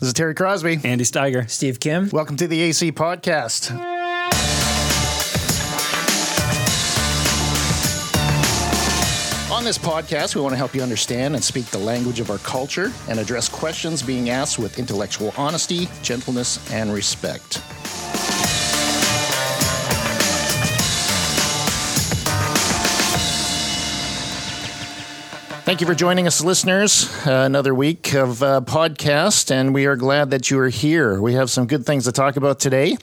This is Terry Crosby. Andy Steiger. Steve Kim. Welcome to the AC Podcast. On this podcast, we want to help you understand and speak the language of our culture and address questions being asked with intellectual honesty, gentleness, and respect. Thank you for joining us, listeners. Uh, another week of uh, podcast, and we are glad that you are here. We have some good things to talk about today,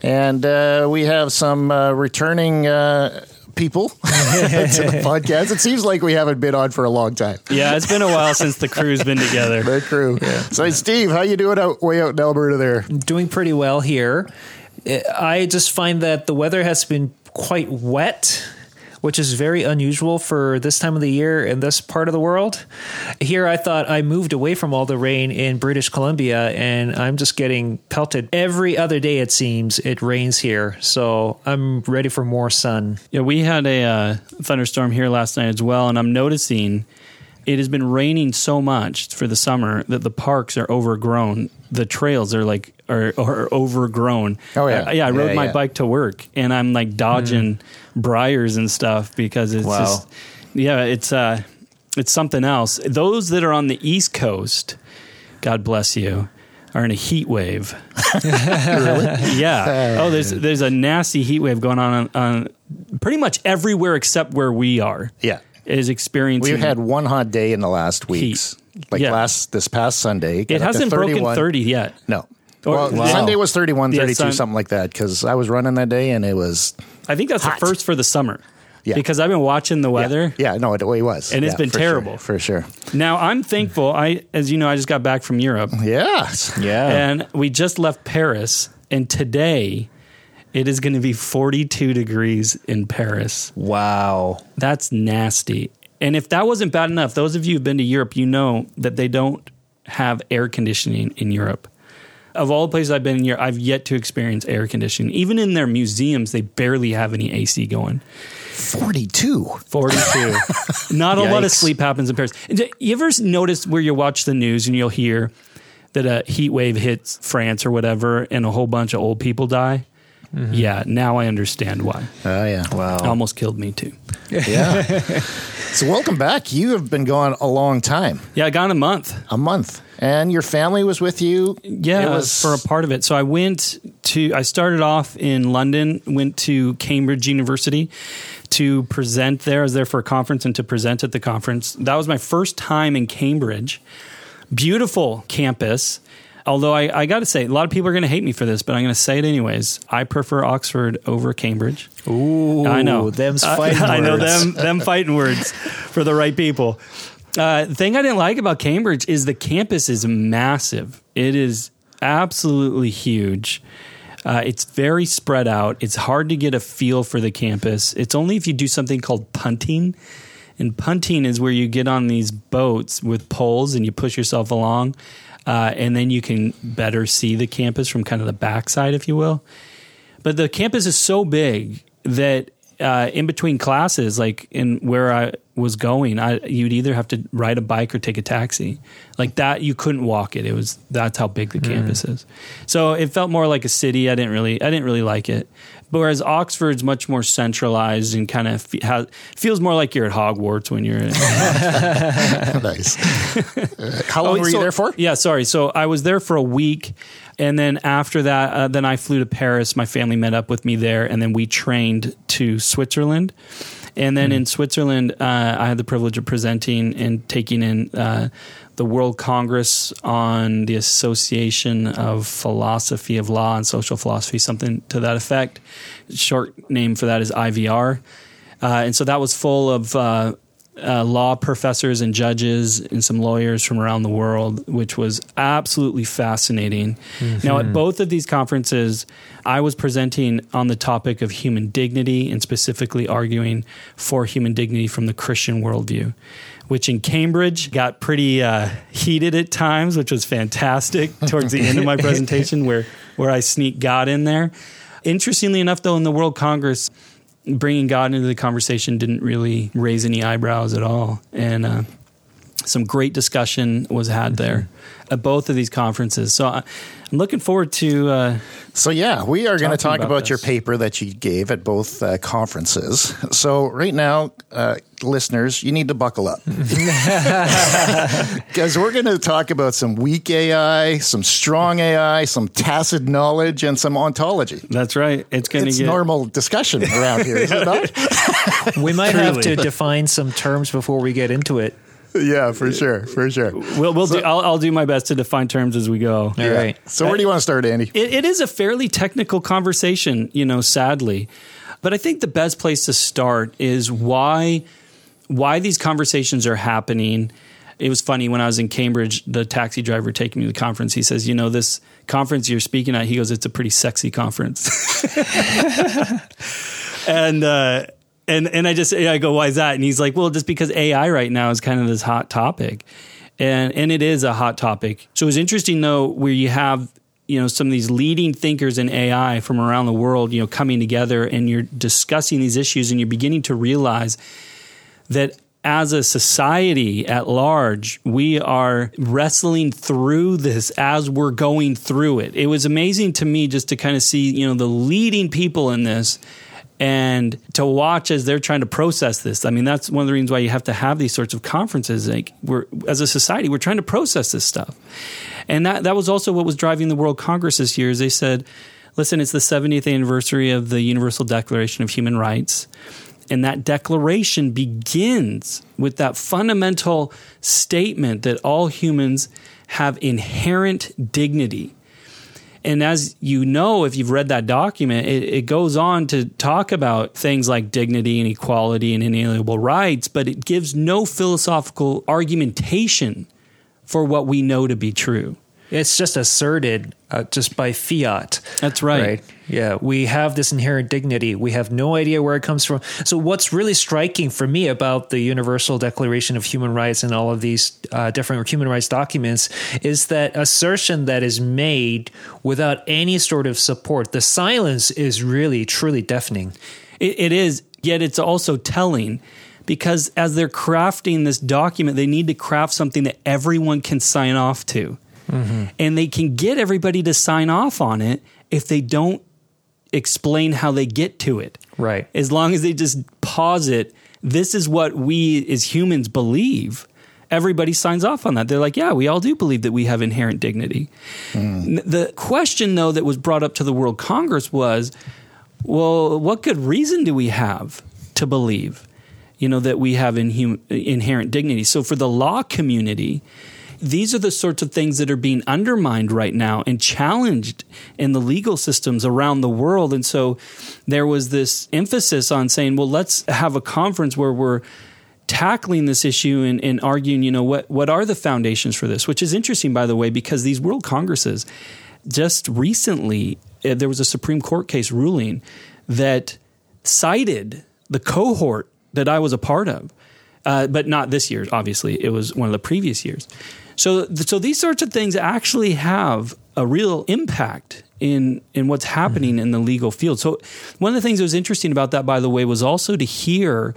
and uh, we have some uh, returning uh, people to the podcast. It seems like we haven't been on for a long time. Yeah, it's been a while since the crew's been together. The crew. So, Steve, how you doing out way out in Alberta there? Doing pretty well here. I just find that the weather has been quite wet which is very unusual for this time of the year in this part of the world. Here, I thought I moved away from all the rain in British Columbia, and I'm just getting pelted every other day. It seems it rains here, so I'm ready for more sun. Yeah, we had a uh, thunderstorm here last night as well, and I'm noticing it has been raining so much for the summer that the parks are overgrown. The trails are like are, are overgrown. Oh yeah, uh, yeah. I rode yeah, my yeah. bike to work, and I'm like dodging Hmm. briars and stuff because it's Wow. just yeah, it's uh, it's something else. Those that are on the East Coast, God bless you, are in a heat wave. Yeah. Oh, there's there's a nasty heat wave going on, on pretty much everywhere except where we are. Yeah. Is experiencing. We've had one hot day in the last weeks. Like Yeah. last this past Sunday. It hasn't broken thirty yet. No. Or- well, Wow. Sunday was 31, Yeah, 32, Sun- something like that, because I was running that day and it was. I think that's Hot. the first for the summer. Yeah. Because I've been watching the weather. Yeah, no, it, it was. And it's Yeah, been for terrible. Sure, for sure. Now I'm thankful. I, as you know, I just got back from Europe, Yes. Yeah. and we just left Paris, and today it is going to be 42 degrees in Paris. wow. That's nasty. And if that wasn't bad enough, those of you who've been to Europe, you know that they don't have air conditioning in Europe. Of all the places I've been in Europe, I've yet to experience air conditioning. Even in their museums, they barely have any AC going. 42. 42. Not a lot of sleep happens in Paris. You ever notice where you watch the news and you'll hear that a heat wave hits France or whatever and a whole bunch of old people die? Mm-hmm. Yeah, now I understand why. Oh, yeah. Wow. It almost killed me too. Yeah. so, welcome back. You have been gone a long time, Yeah, I got a month. a month, and your family was with you. Yeah, It was- for a part of it. So I went to. I started off in London. Went to Cambridge University to present there. I was there for a conference and to present at the conference. That was my first time in Cambridge. Beautiful campus. Although I, I got to say, a lot of people are going to hate me for this, but I'm going to say it anyways. I prefer Oxford over Cambridge. Ooh, I know them's I- fighting I, know them. Them fighting words for the right people. Uh, thing I didn't like about Cambridge is the campus is massive. It is absolutely huge. Uh, it's very spread out. It's hard to get a feel for the campus. It's only if you do something called punting. And punting is where you get on these boats with poles and you push yourself along, uh, and then you can better see the campus from kind of the backside, if you will. But the campus is so big that uh, in between classes, like in where I was going, I, you'd either have to ride a bike or take a taxi. Like that, you couldn't walk it. It was that's how big the campus is. So it felt more like a city. I didn't really, I didn't really like it. But whereas Oxford's much more centralized and kind of fe- ha- feels more like you're at Hogwarts when you're. nice. Uh, how long Oh, were so- you there for? Yeah, sorry. So I was there for a week, and then after that, uh, then I flew to Paris. My family met up with me there, and then we trained to Switzerland. And then in Switzerland, uh, I had the privilege of presenting and taking in uh, the World Congress on the Association of Philosophy of Law and Social Philosophy, something to that effect. Short name for that is IVR. Uh, and so that was full of uh, uh, law professors and judges and some lawyers from around the world, which was absolutely fascinating. Now, at both of these conferences, I was presenting on the topic of human dignity and specifically arguing for human dignity from the Christian worldview. Which in Cambridge got pretty uh, heated at times, which was fantastic towards the end of my presentation, where where I sneak God in there. Interestingly enough, though, in the World Congress, bringing God into the conversation didn't really raise any eyebrows at all. And uh, some great discussion was had there at both of these conferences. So I- I'm looking forward to. Uh, So yeah, we are going to talk about about, your paper that you gave at both uh, conferences. So right now, uh, listeners, you need to buckle up because we're going to talk about some weak AI, some strong AI, some tacit knowledge, and some ontology. that's right. It's going to It's get normal discussion around here, is it not? We might have to define some terms before we get into it. Yeah, for sure, for sure. We'll, we'll do. I'll, I'll do my best to define terms as we go. All right. So where do you want to start, Andy? It, it is a fairly technical conversation, you know, sadly. But I think the best place to start is why why these conversations are happening. It was funny when I was in Cambridge, the taxi driver taking me to the conference, he says, You know, this conference you're speaking at, he goes, It's a pretty sexy conference. and uh and and I just I go, why is that? And he's like, well, just because AI right now is kind of this hot topic, and and it is a hot topic. So it's interesting though, where you have you know some of these leading thinkers in AI from around the world, you know, coming together, and you're discussing these issues, and you're beginning to realize that as a society at large, we are wrestling through this as we're going through it. It was amazing to me just to kind of see, you know, the leading people in this and to watch as they're trying to process this. I mean, that's one of the reasons why you have to have these sorts of conferences. Like we're as a society, we're trying to process this stuff. And that that was also what was driving the World Congress this year is they said, listen, it's the 70th anniversary of the Universal Declaration of Human Rights. And that declaration begins with that fundamental statement that all humans have inherent dignity. And as you know, if you've read that document, it, it goes on to talk about things like dignity and equality and inalienable rights, but it gives no philosophical argumentation for what we know to be true. It's just asserted uh, just by fiat. That's right. Yeah, we have this inherent dignity. We have no idea where it comes from. So, what's really striking for me about the Universal Declaration of Human Rights and all of these uh, different human rights documents is that assertion that is made without any sort of support. The silence is really, truly deafening. It, it is, yet it's also telling because as they're crafting this document, they need to craft something that everyone can sign off to. And they can get everybody to sign off on it if they don't explain how they get to it. Right. As long as they just posit, this is what we as humans believe. Everybody signs off on that. They're like, yeah, we all do believe that we have inherent dignity. N- The question, though, that was brought up to the World Congress was, well, what good reason do we have to believe, you know, that we have inhum- inherent dignity? So for the law community, these are the sorts of things that are being undermined right now and challenged in the legal systems around the world. And so there was this emphasis on saying, well, let's have a conference where we're tackling this issue and, and arguing, you know, what, what are the foundations for this? Which is interesting, by the way, because these world congresses just recently, uh, there was a Supreme Court case ruling that cited the cohort that I was a part of, uh, but not this year, obviously. It was one of the previous years. So, so these sorts of things actually have a real impact in in what's happening mm-hmm. in the legal field. So, one of the things that was interesting about that, by the way, was also to hear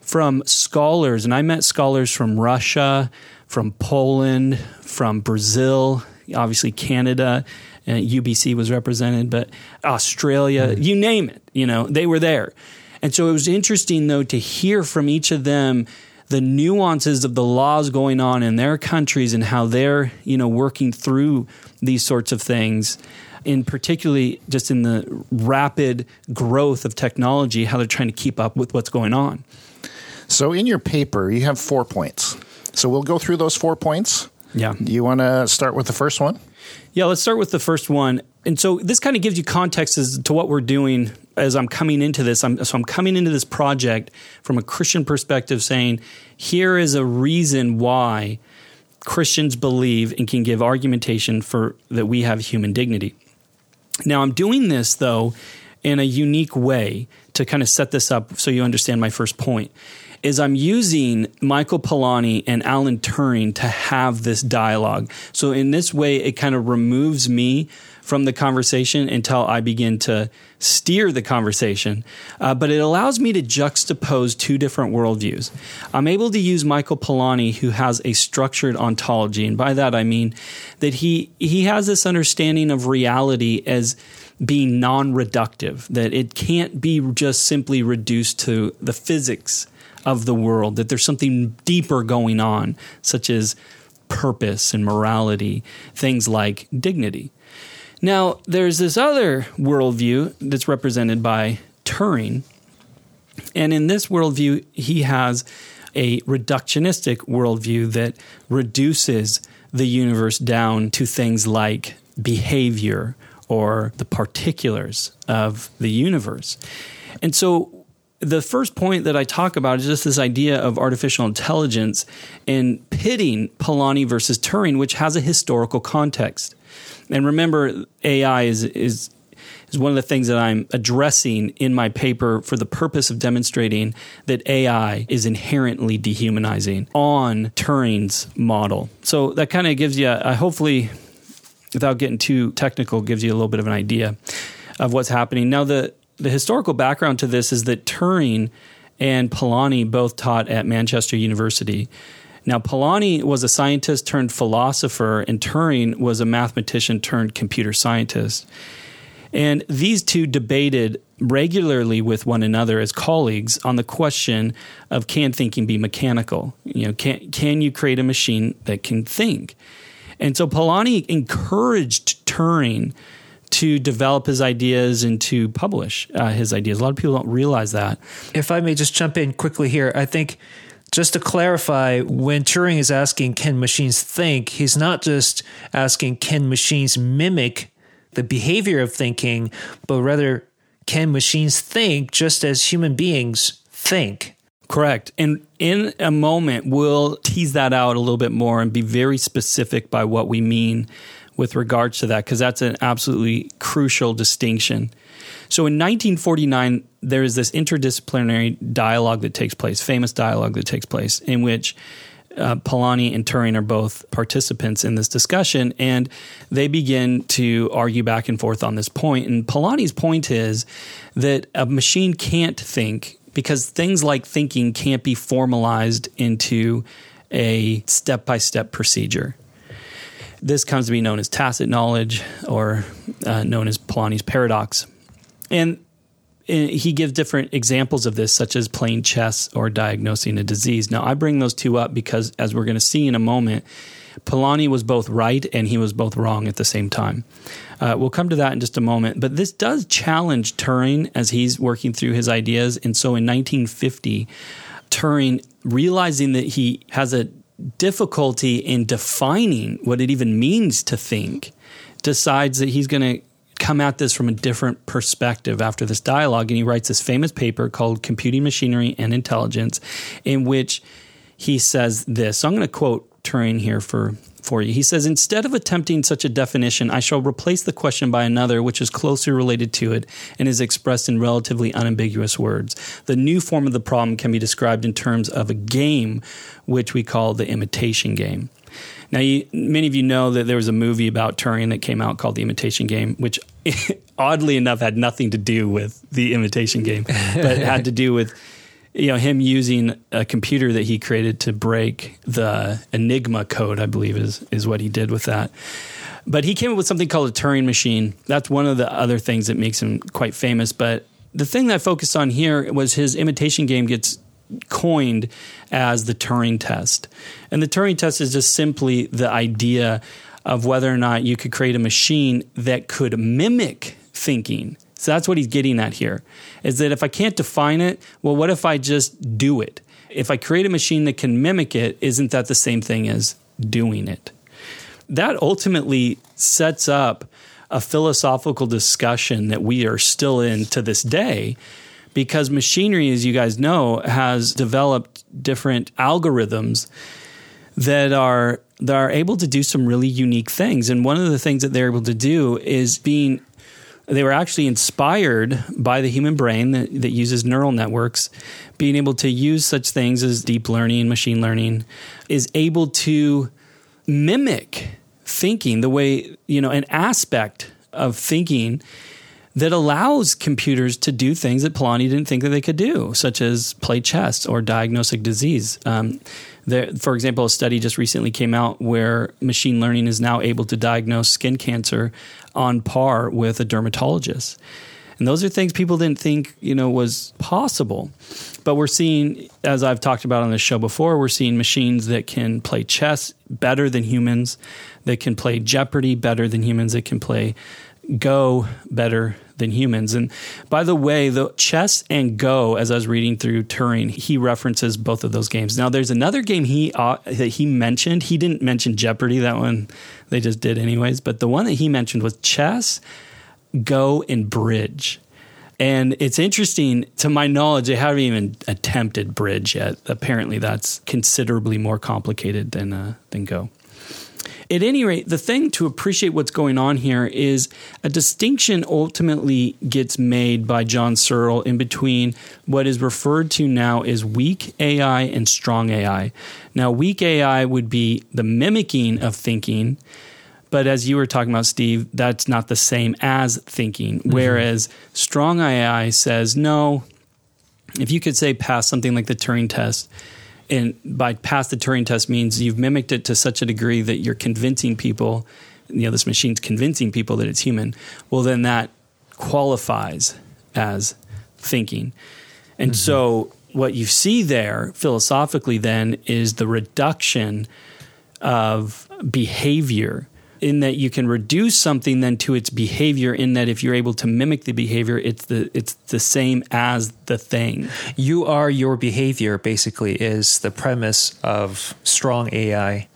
from scholars, and I met scholars from Russia, from Poland, from Brazil, obviously Canada, and UBC was represented, but Australia, mm-hmm. you name it, you know, they were there. And so it was interesting though to hear from each of them the nuances of the laws going on in their countries and how they're, you know, working through these sorts of things. In particularly just in the rapid growth of technology, how they're trying to keep up with what's going on. So in your paper, you have four points. So we'll go through those four points. Yeah. Do you want to start with the first one? Yeah, let's start with the first one. And so this kind of gives you context as to what we're doing as I'm coming into this. I'm, so I'm coming into this project from a Christian perspective, saying here is a reason why Christians believe and can give argumentation for that we have human dignity. Now I'm doing this though in a unique way to kind of set this up so you understand my first point. is I'm using Michael Polanyi and Alan Turing to have this dialogue. So in this way, it kind of removes me from the conversation until I begin to steer the conversation. Uh, but it allows me to juxtapose two different worldviews. I'm able to use Michael Polanyi, who has a structured ontology, and by that I mean that he he has this understanding of reality as being non-reductive, that it can't be just simply reduced to the physics of the world, that there's something deeper going on, such as purpose and morality, things like dignity. Now, there's this other worldview that's represented by Turing. And in this worldview, he has a reductionistic worldview that reduces the universe down to things like behavior or the particulars of the universe. And so the first point that I talk about is just this idea of artificial intelligence and pitting Polanyi versus Turing, which has a historical context. And remember, AI is is is one of the things that I'm addressing in my paper for the purpose of demonstrating that AI is inherently dehumanizing on Turing's model. So that kind of gives you, a, hopefully, without getting too technical, gives you a little bit of an idea of what's happening. Now, the the historical background to this is that Turing and Polanyi both taught at Manchester University. Now, Polanyi was a scientist turned philosopher, and Turing was a mathematician turned computer scientist. And these two debated regularly with one another as colleagues on the question of can thinking be mechanical? You know, can can you create a machine that can think? And so Polanyi encouraged Turing to develop his ideas and to publish uh, his ideas. A lot of people don't realize that. If I may just jump in quickly here, I think just to clarify, when Turing is asking, can machines think, he's not just asking, can machines mimic the behavior of thinking, but rather, can machines think just as human beings think? Correct. And in a moment, we'll tease that out a little bit more and be very specific by what we mean with regards to that, because that's an absolutely crucial distinction. So in 1949, there is this interdisciplinary dialogue that takes place, famous dialogue that takes place, in which uh, Polanyi and Turing are both participants in this discussion, and they begin to argue back and forth on this point. And Polanyi's point is that a machine can't think because things like thinking can't be formalized into a step by step procedure. This comes to be known as tacit knowledge or uh, known as Polanyi's paradox. And he gives different examples of this, such as playing chess or diagnosing a disease. Now, I bring those two up because, as we're going to see in a moment, Polanyi was both right and he was both wrong at the same time. Uh, we'll come to that in just a moment. But this does challenge Turing as he's working through his ideas. And so in 1950, Turing, realizing that he has a difficulty in defining what it even means to think, decides that he's going to come at this from a different perspective after this dialogue. And he writes this famous paper called Computing Machinery and Intelligence, in which he says this. So I'm going to quote Turing here for, for you. He says, Instead of attempting such a definition, I shall replace the question by another which is closely related to it and is expressed in relatively unambiguous words. The new form of the problem can be described in terms of a game which we call the imitation game. Now, you, many of you know that there was a movie about Turing that came out called The Imitation Game, which oddly enough had nothing to do with the Imitation Game, but had to do with you know him using a computer that he created to break the Enigma code. I believe is is what he did with that. But he came up with something called a Turing machine. That's one of the other things that makes him quite famous. But the thing that I focused on here was his imitation game gets coined as the Turing test. And the Turing test is just simply the idea of whether or not you could create a machine that could mimic thinking. So that's what he's getting at here. Is that if I can't define it, well, what if I just do it? If I create a machine that can mimic it, isn't that the same thing as doing it? That ultimately sets up a philosophical discussion that we are still in to this day because machinery, as you guys know, has developed different algorithms that are that are able to do some really unique things. And one of the things that they're able to do is being They were actually inspired by the human brain that, that uses neural networks. Being able to use such things as deep learning, machine learning, is able to mimic thinking the way, you know, an aspect of thinking that allows computers to do things that Polanyi didn't think that they could do, such as play chess or diagnose disease. Um, there, for example, a study just recently came out where machine learning is now able to diagnose skin cancer on par with a dermatologist. And those are things people didn't think, you know, was possible. But we're seeing, as I've talked about on the show before, we're seeing machines that can play chess better than humans, that can play Jeopardy better than humans, that can play Go better than humans. And by the way, the chess and Go, as I was reading through Turing, he references both of those games. Now, there's another game he uh, that he mentioned. He didn't mention Jeopardy. That one they just did anyways. But the one that he mentioned was chess, Go, and bridge. And it's interesting, to my knowledge, they haven't even attempted bridge yet. Apparently, that's considerably more complicated than uh, than Go. At any rate, the thing to appreciate what's going on here is a distinction ultimately gets made by John Searle in between what is referred to now as weak AI and strong AI. Now, weak AI would be the mimicking of thinking. But as you were talking about, Steve, that's not the same as thinking. Mm-hmm. Whereas strong AI says, no, if you could say pass something like the Turing test, and by pass the Turing test means you've mimicked it to such a degree that you're convincing people, you know, this machine's convincing people that it's human. Well, then that qualifies as thinking. And mm-hmm. so what you see there philosophically then is the reduction of behavior in that you can reduce something then to its behavior in that if you're able to mimic the behavior it's the it's the same as the thing you are your behavior basically is the premise of strong ai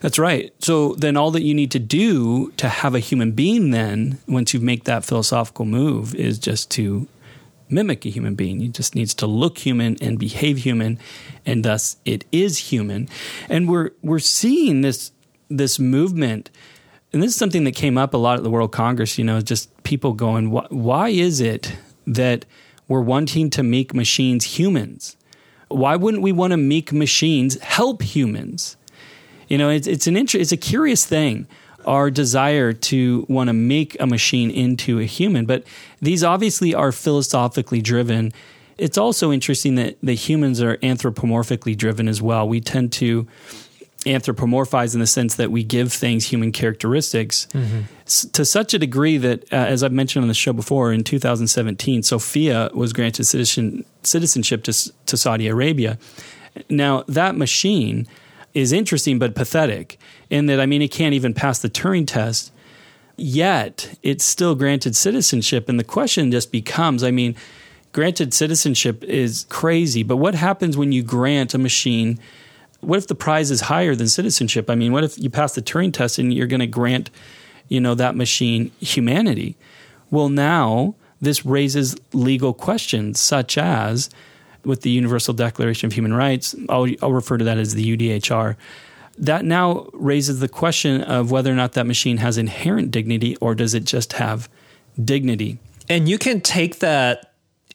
that's right. So then all that you need to do to have a human being then once you make that philosophical move is just to mimic a human being. It just needs to look human and behave human and thus it is human. And we're we're seeing this this movement and this is something that came up a lot at the World Congress, you know, just people going, why is it that we're wanting to make machines humans? Why wouldn't we want to make machines help humans? You know, it's, it's an inter- it's a curious thing, our desire to want to make a machine into a human. But these obviously are philosophically driven. It's also interesting that the humans are anthropomorphically driven as well. We tend to anthropomorphize in the sense that we give things human characteristics mm-hmm. s- to such a degree that, uh, as I've mentioned on the show before, in 2017, Sophia was granted citizen, citizenship to, to Saudi Arabia. Now, that machine is interesting but pathetic in that, I mean, it can't even pass the Turing test, yet it's still granted citizenship. And the question just becomes I mean, granted citizenship is crazy, but what happens when you grant a machine? What if the prize is higher than citizenship? I mean, what if you pass the Turing test and you're going to grant, you know, that machine humanity? Well, now this raises legal questions such as with the Universal Declaration of Human Rights, I'll, I'll refer to that as the UDHR. That now raises the question of whether or not that machine has inherent dignity or does it just have dignity? And you can take that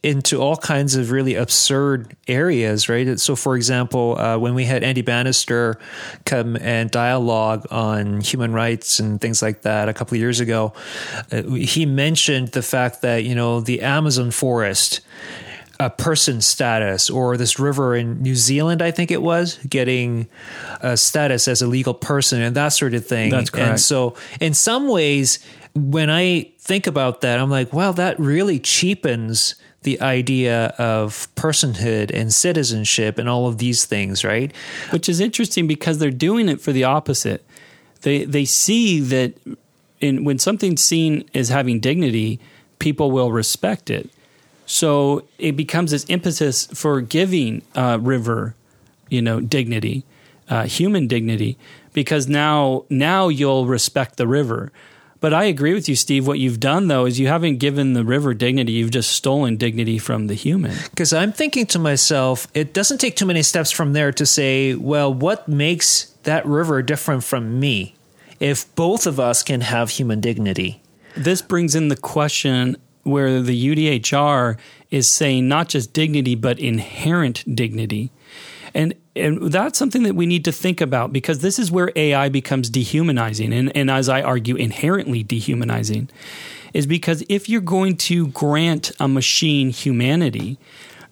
into all kinds of really absurd areas, right? So, for example, uh, when we had Andy Bannister come and dialogue on human rights and things like that a couple of years ago, uh, he mentioned the fact that, you know, the Amazon forest a person status or this river in New Zealand, I think it was, getting a status as a legal person and that sort of thing. That's correct. And so, in some ways, when I think about that, I'm like, well, that really cheapens the idea of personhood and citizenship and all of these things, right? Which is interesting because they're doing it for the opposite. They they see that in when something's seen as having dignity, people will respect it. So it becomes this impetus for giving uh, river, you know, dignity, uh, human dignity, because now now you'll respect the river. But I agree with you, Steve. What you've done, though, is you haven't given the river dignity. You've just stolen dignity from the human. Because I'm thinking to myself, it doesn't take too many steps from there to say, well, what makes that river different from me? If both of us can have human dignity, this brings in the question where the UDHR is saying not just dignity, but inherent dignity. And, and that's something that we need to think about because this is where AI becomes dehumanizing and, and as I argue, inherently dehumanizing. Is because if you're going to grant a machine humanity,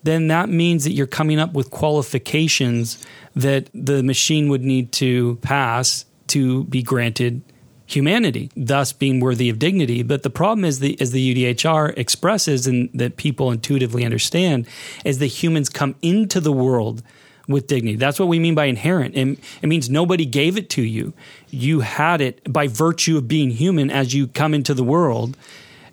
then that means that you're coming up with qualifications that the machine would need to pass to be granted humanity, thus being worthy of dignity. But the problem is the as the UDHR expresses and that people intuitively understand is that humans come into the world with dignity. That's what we mean by inherent. It, it means nobody gave it to you. You had it by virtue of being human as you come into the world.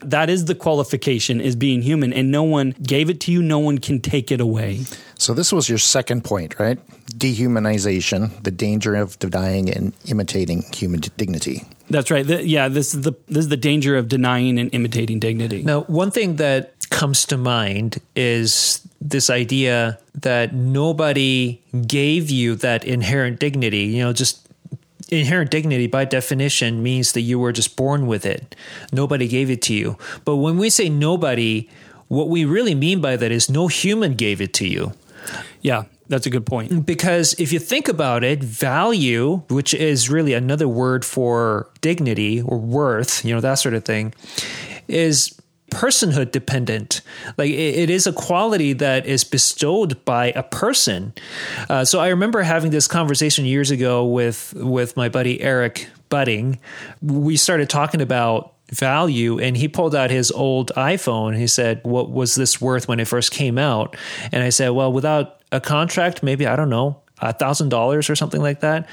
That is the qualification is being human and no one gave it to you, no one can take it away. So this was your second point, right? Dehumanization, the danger of denying and imitating human dignity. That's right. The, yeah, this is the this is the danger of denying and imitating dignity. Now, one thing that comes to mind is this idea that nobody gave you that inherent dignity. You know, just inherent dignity by definition means that you were just born with it. Nobody gave it to you. But when we say nobody, what we really mean by that is no human gave it to you. Yeah, that's a good point. Because if you think about it, value, which is really another word for dignity or worth, you know, that sort of thing, is personhood dependent. Like it, it is a quality that is bestowed by a person. Uh, so I remember having this conversation years ago with with my buddy Eric Budding. We started talking about value and he pulled out his old iPhone. He said, "What was this worth when it first came out?" And I said, "Well, without a contract, maybe I don't know." a thousand dollars or something like that.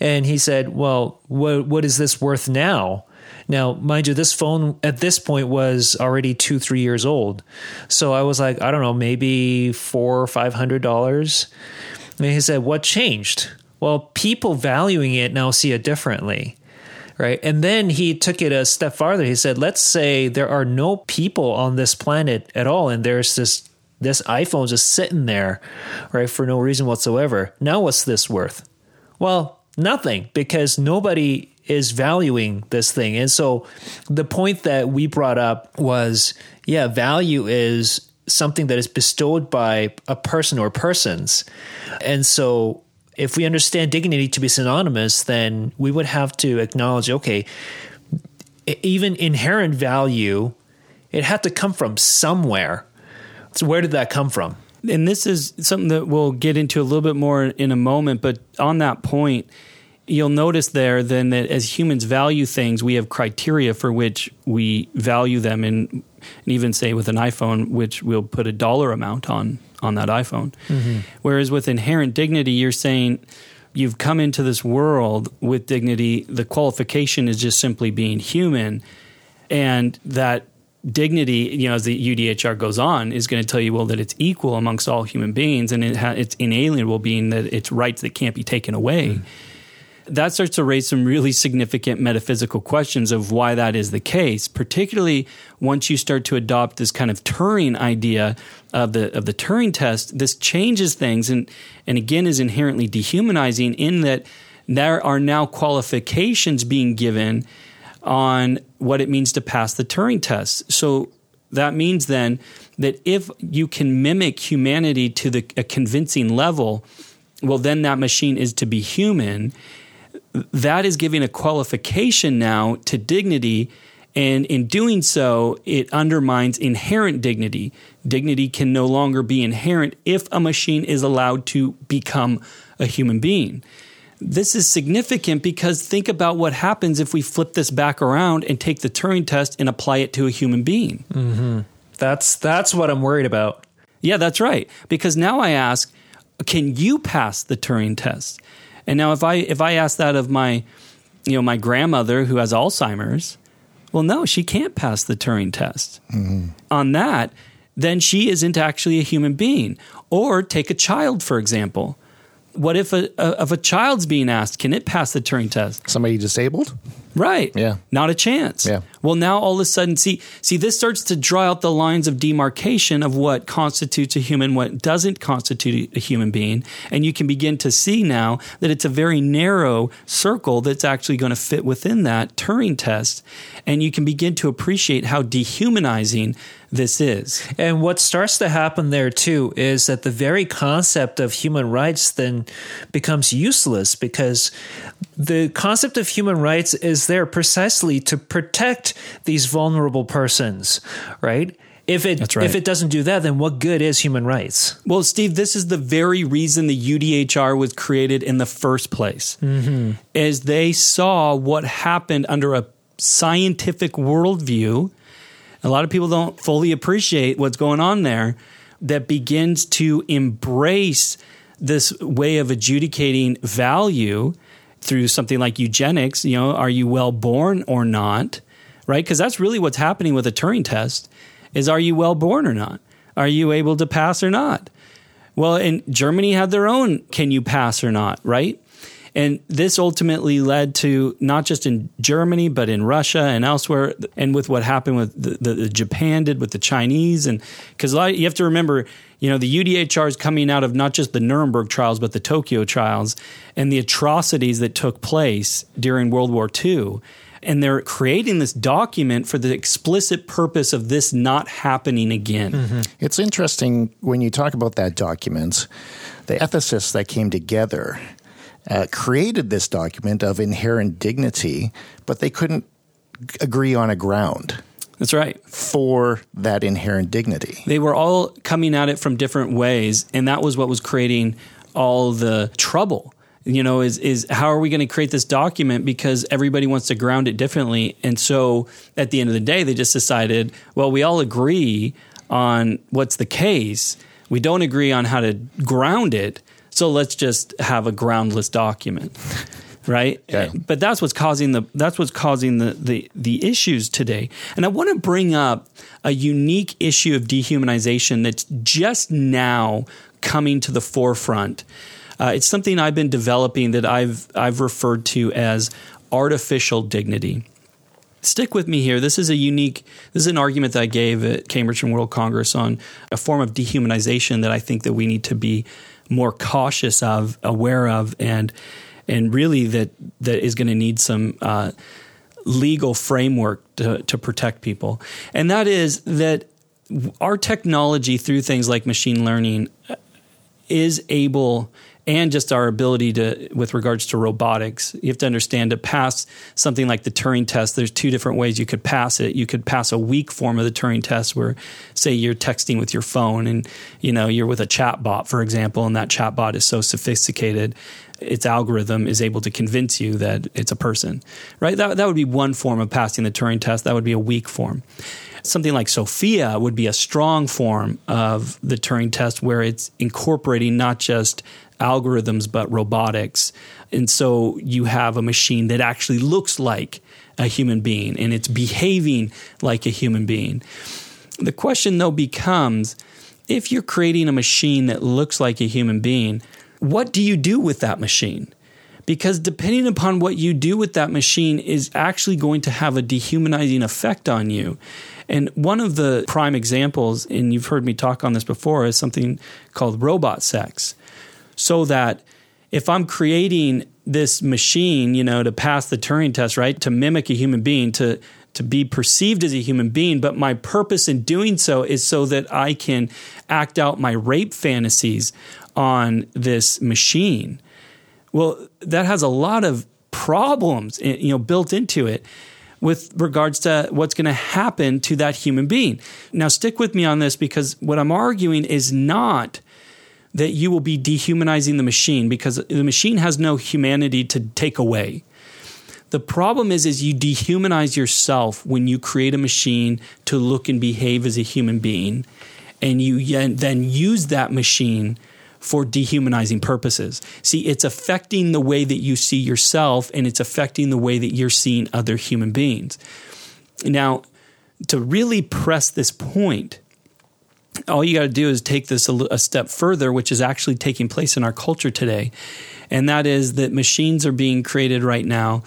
And he said, Well, what what is this worth now? Now, mind you, this phone at this point was already two, three years old. So I was like, I don't know, maybe four or five hundred dollars. And he said, What changed? Well, people valuing it now see it differently. Right. And then he took it a step farther. He said, let's say there are no people on this planet at all, and there's this this iPhone just sitting there, right, for no reason whatsoever. Now what's this worth? Well, nothing, because nobody is valuing this thing. And so the point that we brought up was yeah, value is something that is bestowed by a person or persons. And so if we understand dignity to be synonymous, then we would have to acknowledge okay, even inherent value, it had to come from somewhere. So, where did that come from? And this is something that we'll get into a little bit more in a moment. But on that point, you'll notice there then that as humans value things, we have criteria for which we value them, and, and even say with an iPhone, which we'll put a dollar amount on on that iPhone. Mm-hmm. Whereas with inherent dignity, you're saying you've come into this world with dignity. The qualification is just simply being human, and that dignity, you know, as the UDHR goes on, is going to tell you well that it's equal amongst all human beings, and it ha- it's inalienable, being that it's rights that can't be taken away. Mm that starts to raise some really significant metaphysical questions of why that is the case, particularly once you start to adopt this kind of Turing idea of the of the Turing test. This changes things and and again is inherently dehumanizing in that there are now qualifications being given on what it means to pass the Turing test. So that means then that if you can mimic humanity to the, a convincing level, well, then that machine is to be human that is giving a qualification now to dignity. And in doing so, it undermines inherent dignity. Dignity can no longer be inherent if a machine is allowed to become a human being. This is significant because think about what happens if we flip this back around and take the Turing test and apply it to a human being. Mm-hmm. That's that's what I'm worried about. Yeah, that's right. Because now I ask, can you pass the Turing test? And now if I if I ask that of my you know my grandmother who has Alzheimer's, well no, she can't pass the Turing test. Mm-hmm. On that, then she isn't actually a human being. Or take a child for example. What if a, a if a child's being asked, can it pass the Turing test? Somebody disabled? Right. Yeah. Not a chance. Yeah. Well, now all of a sudden, see, see, this starts to draw out the lines of demarcation of what constitutes a human, what doesn't constitute a human being, and you can begin to see now that it's a very narrow circle that's actually going to fit within that Turing test, and you can begin to appreciate how dehumanizing this is. And what starts to happen there too is that the very concept of human rights then becomes useless because the concept of human rights is there precisely to protect these vulnerable persons, right? If it right. if it doesn't do that, then what good is human rights? Well, Steve, this is the very reason the UDHR was created in the first place. Mm-hmm. Is they saw what happened under a scientific worldview. A lot of people don't fully appreciate what's going on there. That begins to embrace this way of adjudicating value through something like eugenics. You know, are you well born or not? Right? Because that's really what's happening with a Turing test is are you well born or not? Are you able to pass or not? Well, in Germany had their own can you pass or not, right? And this ultimately led to not just in Germany, but in Russia and elsewhere, and with what happened with the, the, the Japan did with the Chinese. And because you have to remember, you know, the UDHR is coming out of not just the Nuremberg trials, but the Tokyo trials and the atrocities that took place during World War II. And they're creating this document for the explicit purpose of this not happening again. Mm-hmm. It's interesting when you talk about that document, the ethicists that came together uh, created this document of inherent dignity, but they couldn't agree on a ground That's right. for that inherent dignity. They were all coming at it from different ways, and that was what was creating all the trouble. You know, is is how are we going to create this document because everybody wants to ground it differently, and so at the end of the day, they just decided, well, we all agree on what's the case. We don't agree on how to ground it, so let's just have a groundless document, right? Yeah. But that's what's causing the that's what's causing the the the issues today. And I want to bring up a unique issue of dehumanization that's just now coming to the forefront. Uh, it's something I've been developing that I've I've referred to as artificial dignity. Stick with me here. This is a unique. This is an argument that I gave at Cambridge and World Congress on a form of dehumanization that I think that we need to be more cautious of, aware of, and and really that that is going to need some uh, legal framework to, to protect people. And that is that our technology through things like machine learning is able and just our ability to with regards to robotics you have to understand to pass something like the turing test there's two different ways you could pass it. You could pass a weak form of the turing test where say you're texting with your phone and you know you're with a chat bot for example and that chat bot is so sophisticated its algorithm is able to convince you that it's a person right? That, that would be one form of passing the turing test. That would be a weak form. Something like Sophia would be a strong form of the Turing test where it's incorporating not just algorithms but robotics. And so you have a machine that actually looks like a human being and it's behaving like a human being. The question though becomes if you're creating a machine that looks like a human being, what do you do with that machine? Because depending upon what you do with that machine is actually going to have a dehumanizing effect on you. And one of the prime examples, and you've heard me talk on this before, is something called robot sex. So that if I'm creating this machine, you know, to pass the Turing test, right, to mimic a human being, to to be perceived as a human being, but my purpose in doing so is so that I can act out my rape fantasies on this machine. Well, that has a lot of problems, eh, you know, built into it with regards to what's going to happen to that human being. Now, stick with me on this because what I'm arguing is not that you will be dehumanizing the machine because the machine has no humanity to take away. The problem is is you dehumanize yourself when you create a machine to look and behave as a human being and you then use that machine for dehumanizing purposes. See, it's affecting the way that you see yourself and it's affecting the way that you're seeing other human beings. Now, to really press this point, all you got to do is take this a, a, step further, which is actually taking place in our culture today. And that is that machines are being created right now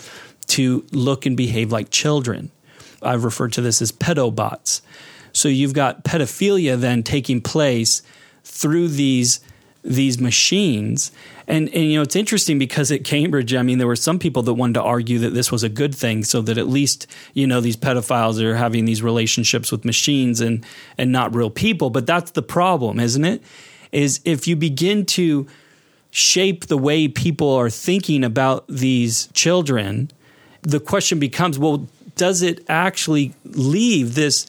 to look and behave like children. I've referred to this as pedobots. So you've got pedophilia then taking place through these these machines. And, and you know it's interesting because at Cambridge, I mean, there were some people that wanted to argue that this was a good thing, so that at least you know these pedophiles are having these relationships with machines and and not real people. But that's the problem, isn't it? Is if you begin to shape the way people are thinking about these children, the question becomes, well, does it actually leave this?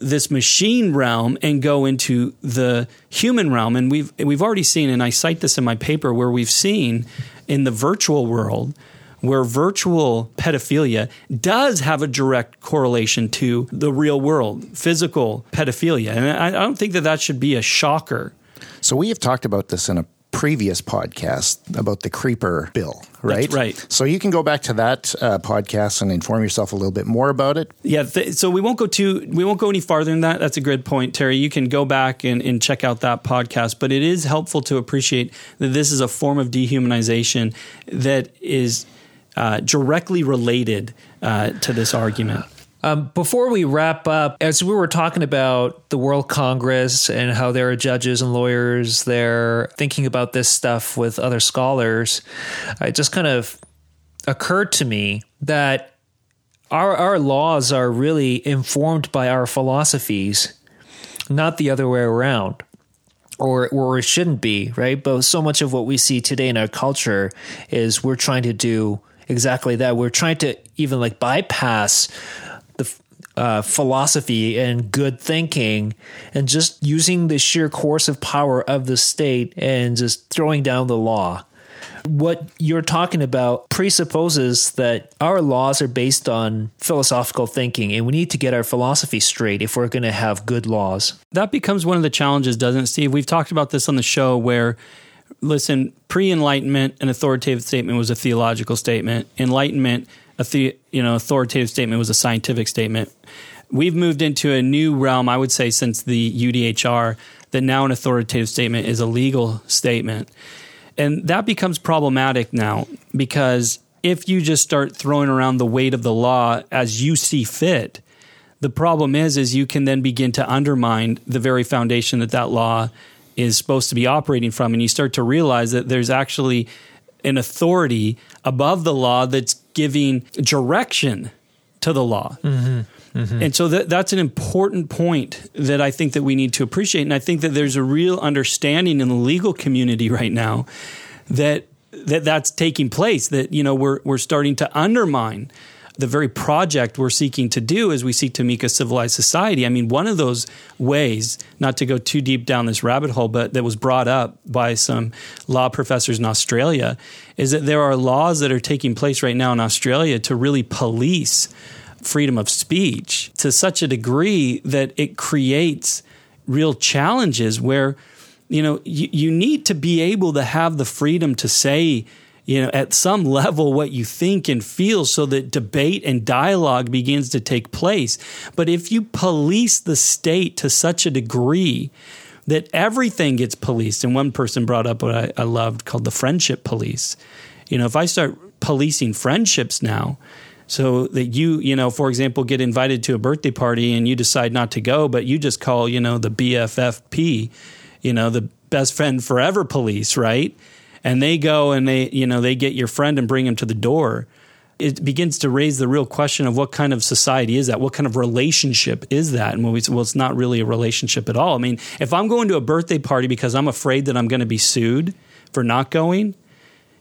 This machine realm and go into the human realm. And we've we've already seen, and I cite this in my paper, where we've seen in the virtual world where virtual pedophilia does have a direct correlation to the real world, physical pedophilia. And I, I don't think that that should be a shocker. So we have talked about this in a previous podcast about the creeper bill, right? That's right. So you can go back to that uh, podcast and inform yourself a little bit more about it. Yeah. Th- so we won't go too, we won't go any farther than that. That's a good point, Terry. You can go back and, and check out that podcast, but it is helpful to appreciate that this is a form of dehumanization that is uh, directly related uh, to this argument. Um, before we wrap up, as we were talking about the World Congress and how there are judges and lawyers there thinking about this stuff with other scholars, it just kind of occurred to me that our our laws are really informed by our philosophies, not the other way around. Or, or it shouldn't be, right? But so much of what we see today in our culture is we're trying to do exactly that. We're trying to even like bypass uh, philosophy and good thinking and just using the sheer coercive power of the state and just throwing down the law. What you're talking about presupposes that our laws are based on philosophical thinking, and we need to get our philosophy straight if we're going to have good laws. That becomes one of the challenges, doesn't it, Steve? We've talked about this on the show where listen, pre-enlightenment, an authoritative statement was a theological statement. Enlightenment, a the, you know authoritative statement was a scientific statement. We've moved into a new realm, I would say, since the UDHR, that now an authoritative statement is a legal statement. And that becomes problematic now because if you just start throwing around the weight of the law as you see fit, the problem is is you can then begin to undermine the very foundation that that law is supposed to be operating from and you start to realize that there's actually an authority above the law that's giving direction to the law. Mm-hmm. Mm-hmm. And so that, that's an important point that I think that we need to appreciate. And I think that there's a real understanding in the legal community right now that that that's taking place. That you know we're we're starting to undermine the very project we're seeking to do as we seek to make a civilized society. I mean, one of those ways, not to go too deep down this rabbit hole, but that was brought up by some law professors in Australia, is that there are laws that are taking place right now in Australia to really police freedom of speech to such a degree that it creates real challenges where you know you, you need to be able to have the freedom to say you know at some level what you think and feel so that debate and dialogue begins to take place. But if you police the state to such a degree that everything gets policed and one person brought up what I, I loved called the friendship police. You know if i start policing friendships now so that you you know for example get invited to a birthday party and you decide not to go but you just call you know the bffp you know the best friend forever police right and they go and they you know they get your friend and bring him to the door. It begins to raise the real question of what kind of society is that? What kind of relationship is that? And we say well it's not really a relationship at all. I mean if i'm going to a birthday party because i'm afraid that i'm going to be sued for not going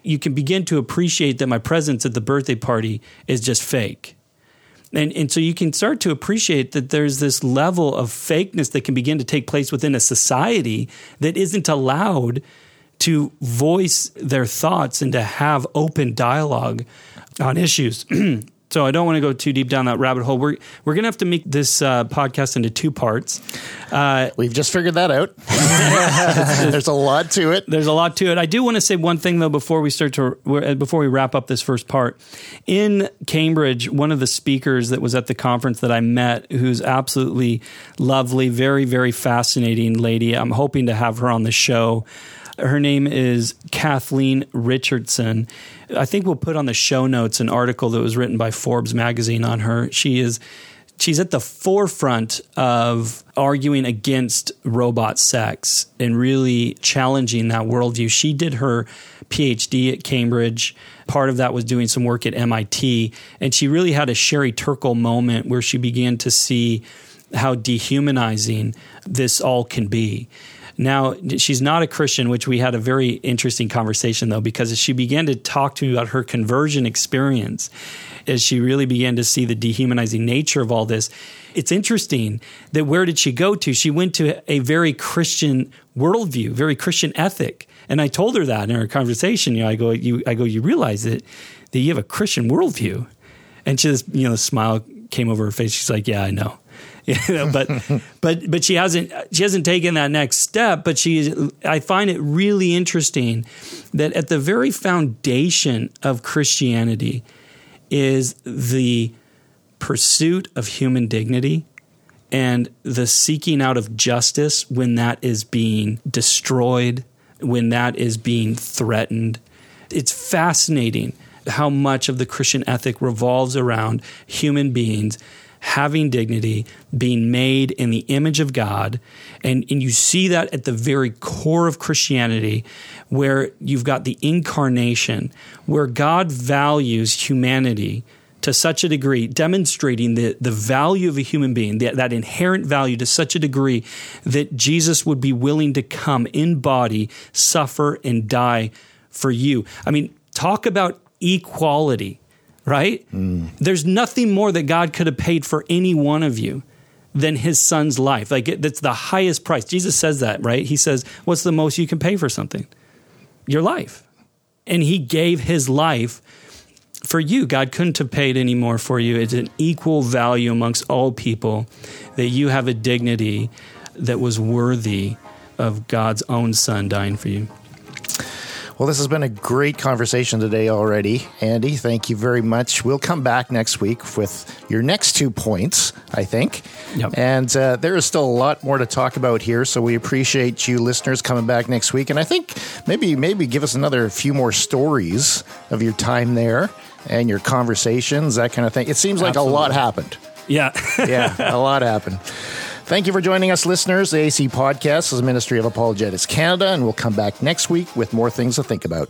you can begin to appreciate that my presence at the birthday party is just fake. And, and so you can start to appreciate that there's this level of fakeness that can begin to take place within a society that isn't allowed to voice their thoughts and to have open dialogue on issues. So I don't want to go too deep down that rabbit hole. We're we're gonna have to make this uh, podcast into two parts. Uh, We've just figured that out. There's a lot to it. There's a lot to it. I do want to say one thing though before we start to uh, before we wrap up this first part. In Cambridge, one of the speakers that was at the conference that I met, who's absolutely lovely, very very fascinating lady. I'm hoping to have her on the show. Her name is Kathleen Richardson. I think we'll put on the show notes an article that was written by Forbes magazine on her. She is she's at the forefront of arguing against robot sex and really challenging that worldview. She did her PhD at Cambridge. Part of that was doing some work at MIT. And she really had a Sherry Turkle moment where she began to see how dehumanizing this all can be. Now, she's not a Christian, which we had a very interesting conversation, though, because she began to talk to me about her conversion experience as she really began to see the dehumanizing nature of all this. It's interesting that where did she go to? She went to a very Christian worldview, very Christian ethic. And I told her that in our conversation. You know, I go, you, I go, you realize that that you have a Christian worldview, and she just, you know, the smile came over her face. She's like, yeah, I know. You know, but but but she hasn't she hasn't taken that next step. But she, I find it really interesting that at the very foundation of Christianity is the pursuit of human dignity and the seeking out of justice when that is being destroyed, when that is being threatened. It's fascinating how much of the Christian ethic revolves around human beings having dignity, being made in the image of God. And, and you see that at the very core of Christianity, where you've got the incarnation, where God values humanity to such a degree, demonstrating the, the value of a human being, the, that inherent value to such a degree that Jesus would be willing to come in body, suffer, and die for you. I mean, talk about equality right? Mm. There's nothing more that God could have paid for any one of you than his son's life. Like it, that's the highest price. Jesus says that, right? He says, What's the most you can pay for something? Your life. And he gave his life for you. God couldn't have paid any more for you. It's an equal value amongst all people that you have a dignity that was worthy of God's own son dying for you. Well, this has been a great conversation today already. Andy, thank you very much. We'll come back next week with your next two points, I think. Yep. And uh, there is still a lot more to talk about here, so we appreciate you listeners coming back next week. And I think maybe maybe give us another few more stories of your time there and your conversations, that kind of thing. It seems like Absolutely. a lot happened. Yeah. yeah, a lot happened. Thank you for joining us, listeners. The AC Podcast is a ministry of Apologetics Canada, and we'll come back next week with more things to think about.